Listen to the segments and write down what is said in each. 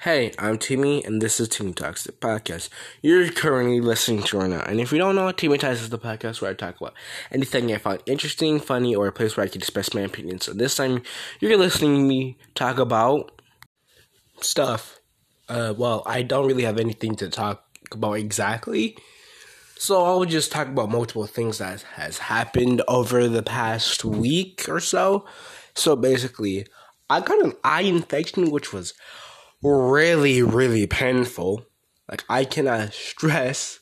Hey, I'm Timmy, and this is Timmy Talks, the podcast you're currently listening to right now. And if you don't know, Timmy Talks is the podcast where I talk about anything I find interesting, funny, or a place where I can express my opinion. So this time, you're listening to me talk about stuff. Uh, well, I don't really have anything to talk about exactly. So I'll just talk about multiple things that has happened over the past week or so. So basically, I got an eye infection, which was really, really painful. Like I cannot stress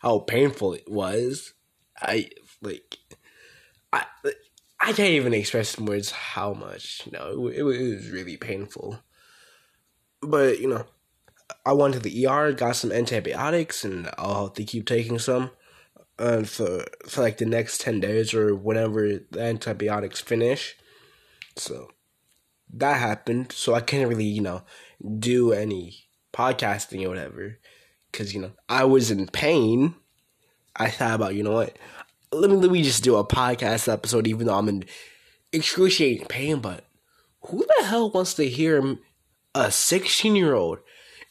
how painful it was. I like I I can't even express in words how much. You know, it, it, was really painful. But you know, I went to the ER, got some antibiotics, and I'll have to keep taking some. Uh, for for like the next ten days or whenever the antibiotics finish. So that happened. So I can't really, you know, do any podcasting or whatever. Cause, you know, I was in pain. I thought about, you know what? Let me let me just do a podcast episode even though I'm in excruciating pain, but who the hell wants to hear a 16 year old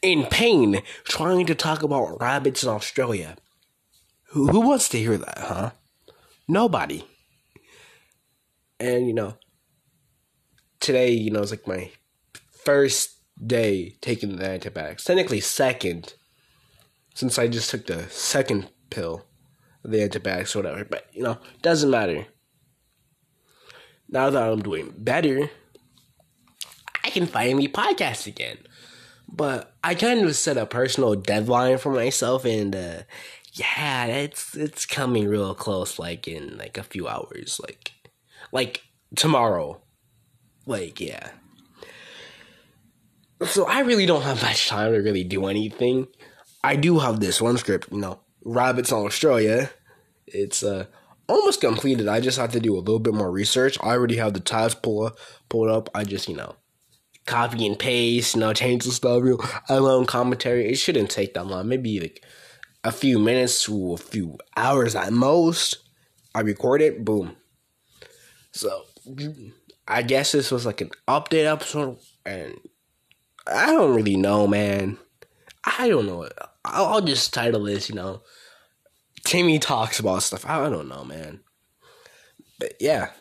in pain trying to talk about rabbits in Australia? Who who wants to hear that, huh? Nobody. And you know, today, you know, it's like my first day taking the antibiotics. Technically, second, since I just took the second pill the antibiotics or whatever. But, you know, doesn't matter. Now that I'm doing better, I can finally podcast again. But I kind of set a personal deadline for myself, and uh, yeah, it's it's coming real close. Like in like a few hours, like like tomorrow. Like, yeah. So I really don't have much time to really do anything. I do have this one script, you know, Rabbits on Australia. It's uh almost completed. I just have to do a little bit more research. I already have the tabs pull pulled up. I just, you know, copy and paste, you know, change the stuff, you know, add my own commentary. It shouldn't take that long. Maybe like a few minutes to a few hours at most. I record it, boom. So I guess this was like an update episode, and I don't really know, man. I don't know. I'll, I'll just title this, you know, Timmy talks about stuff. I don't know, man. But yeah.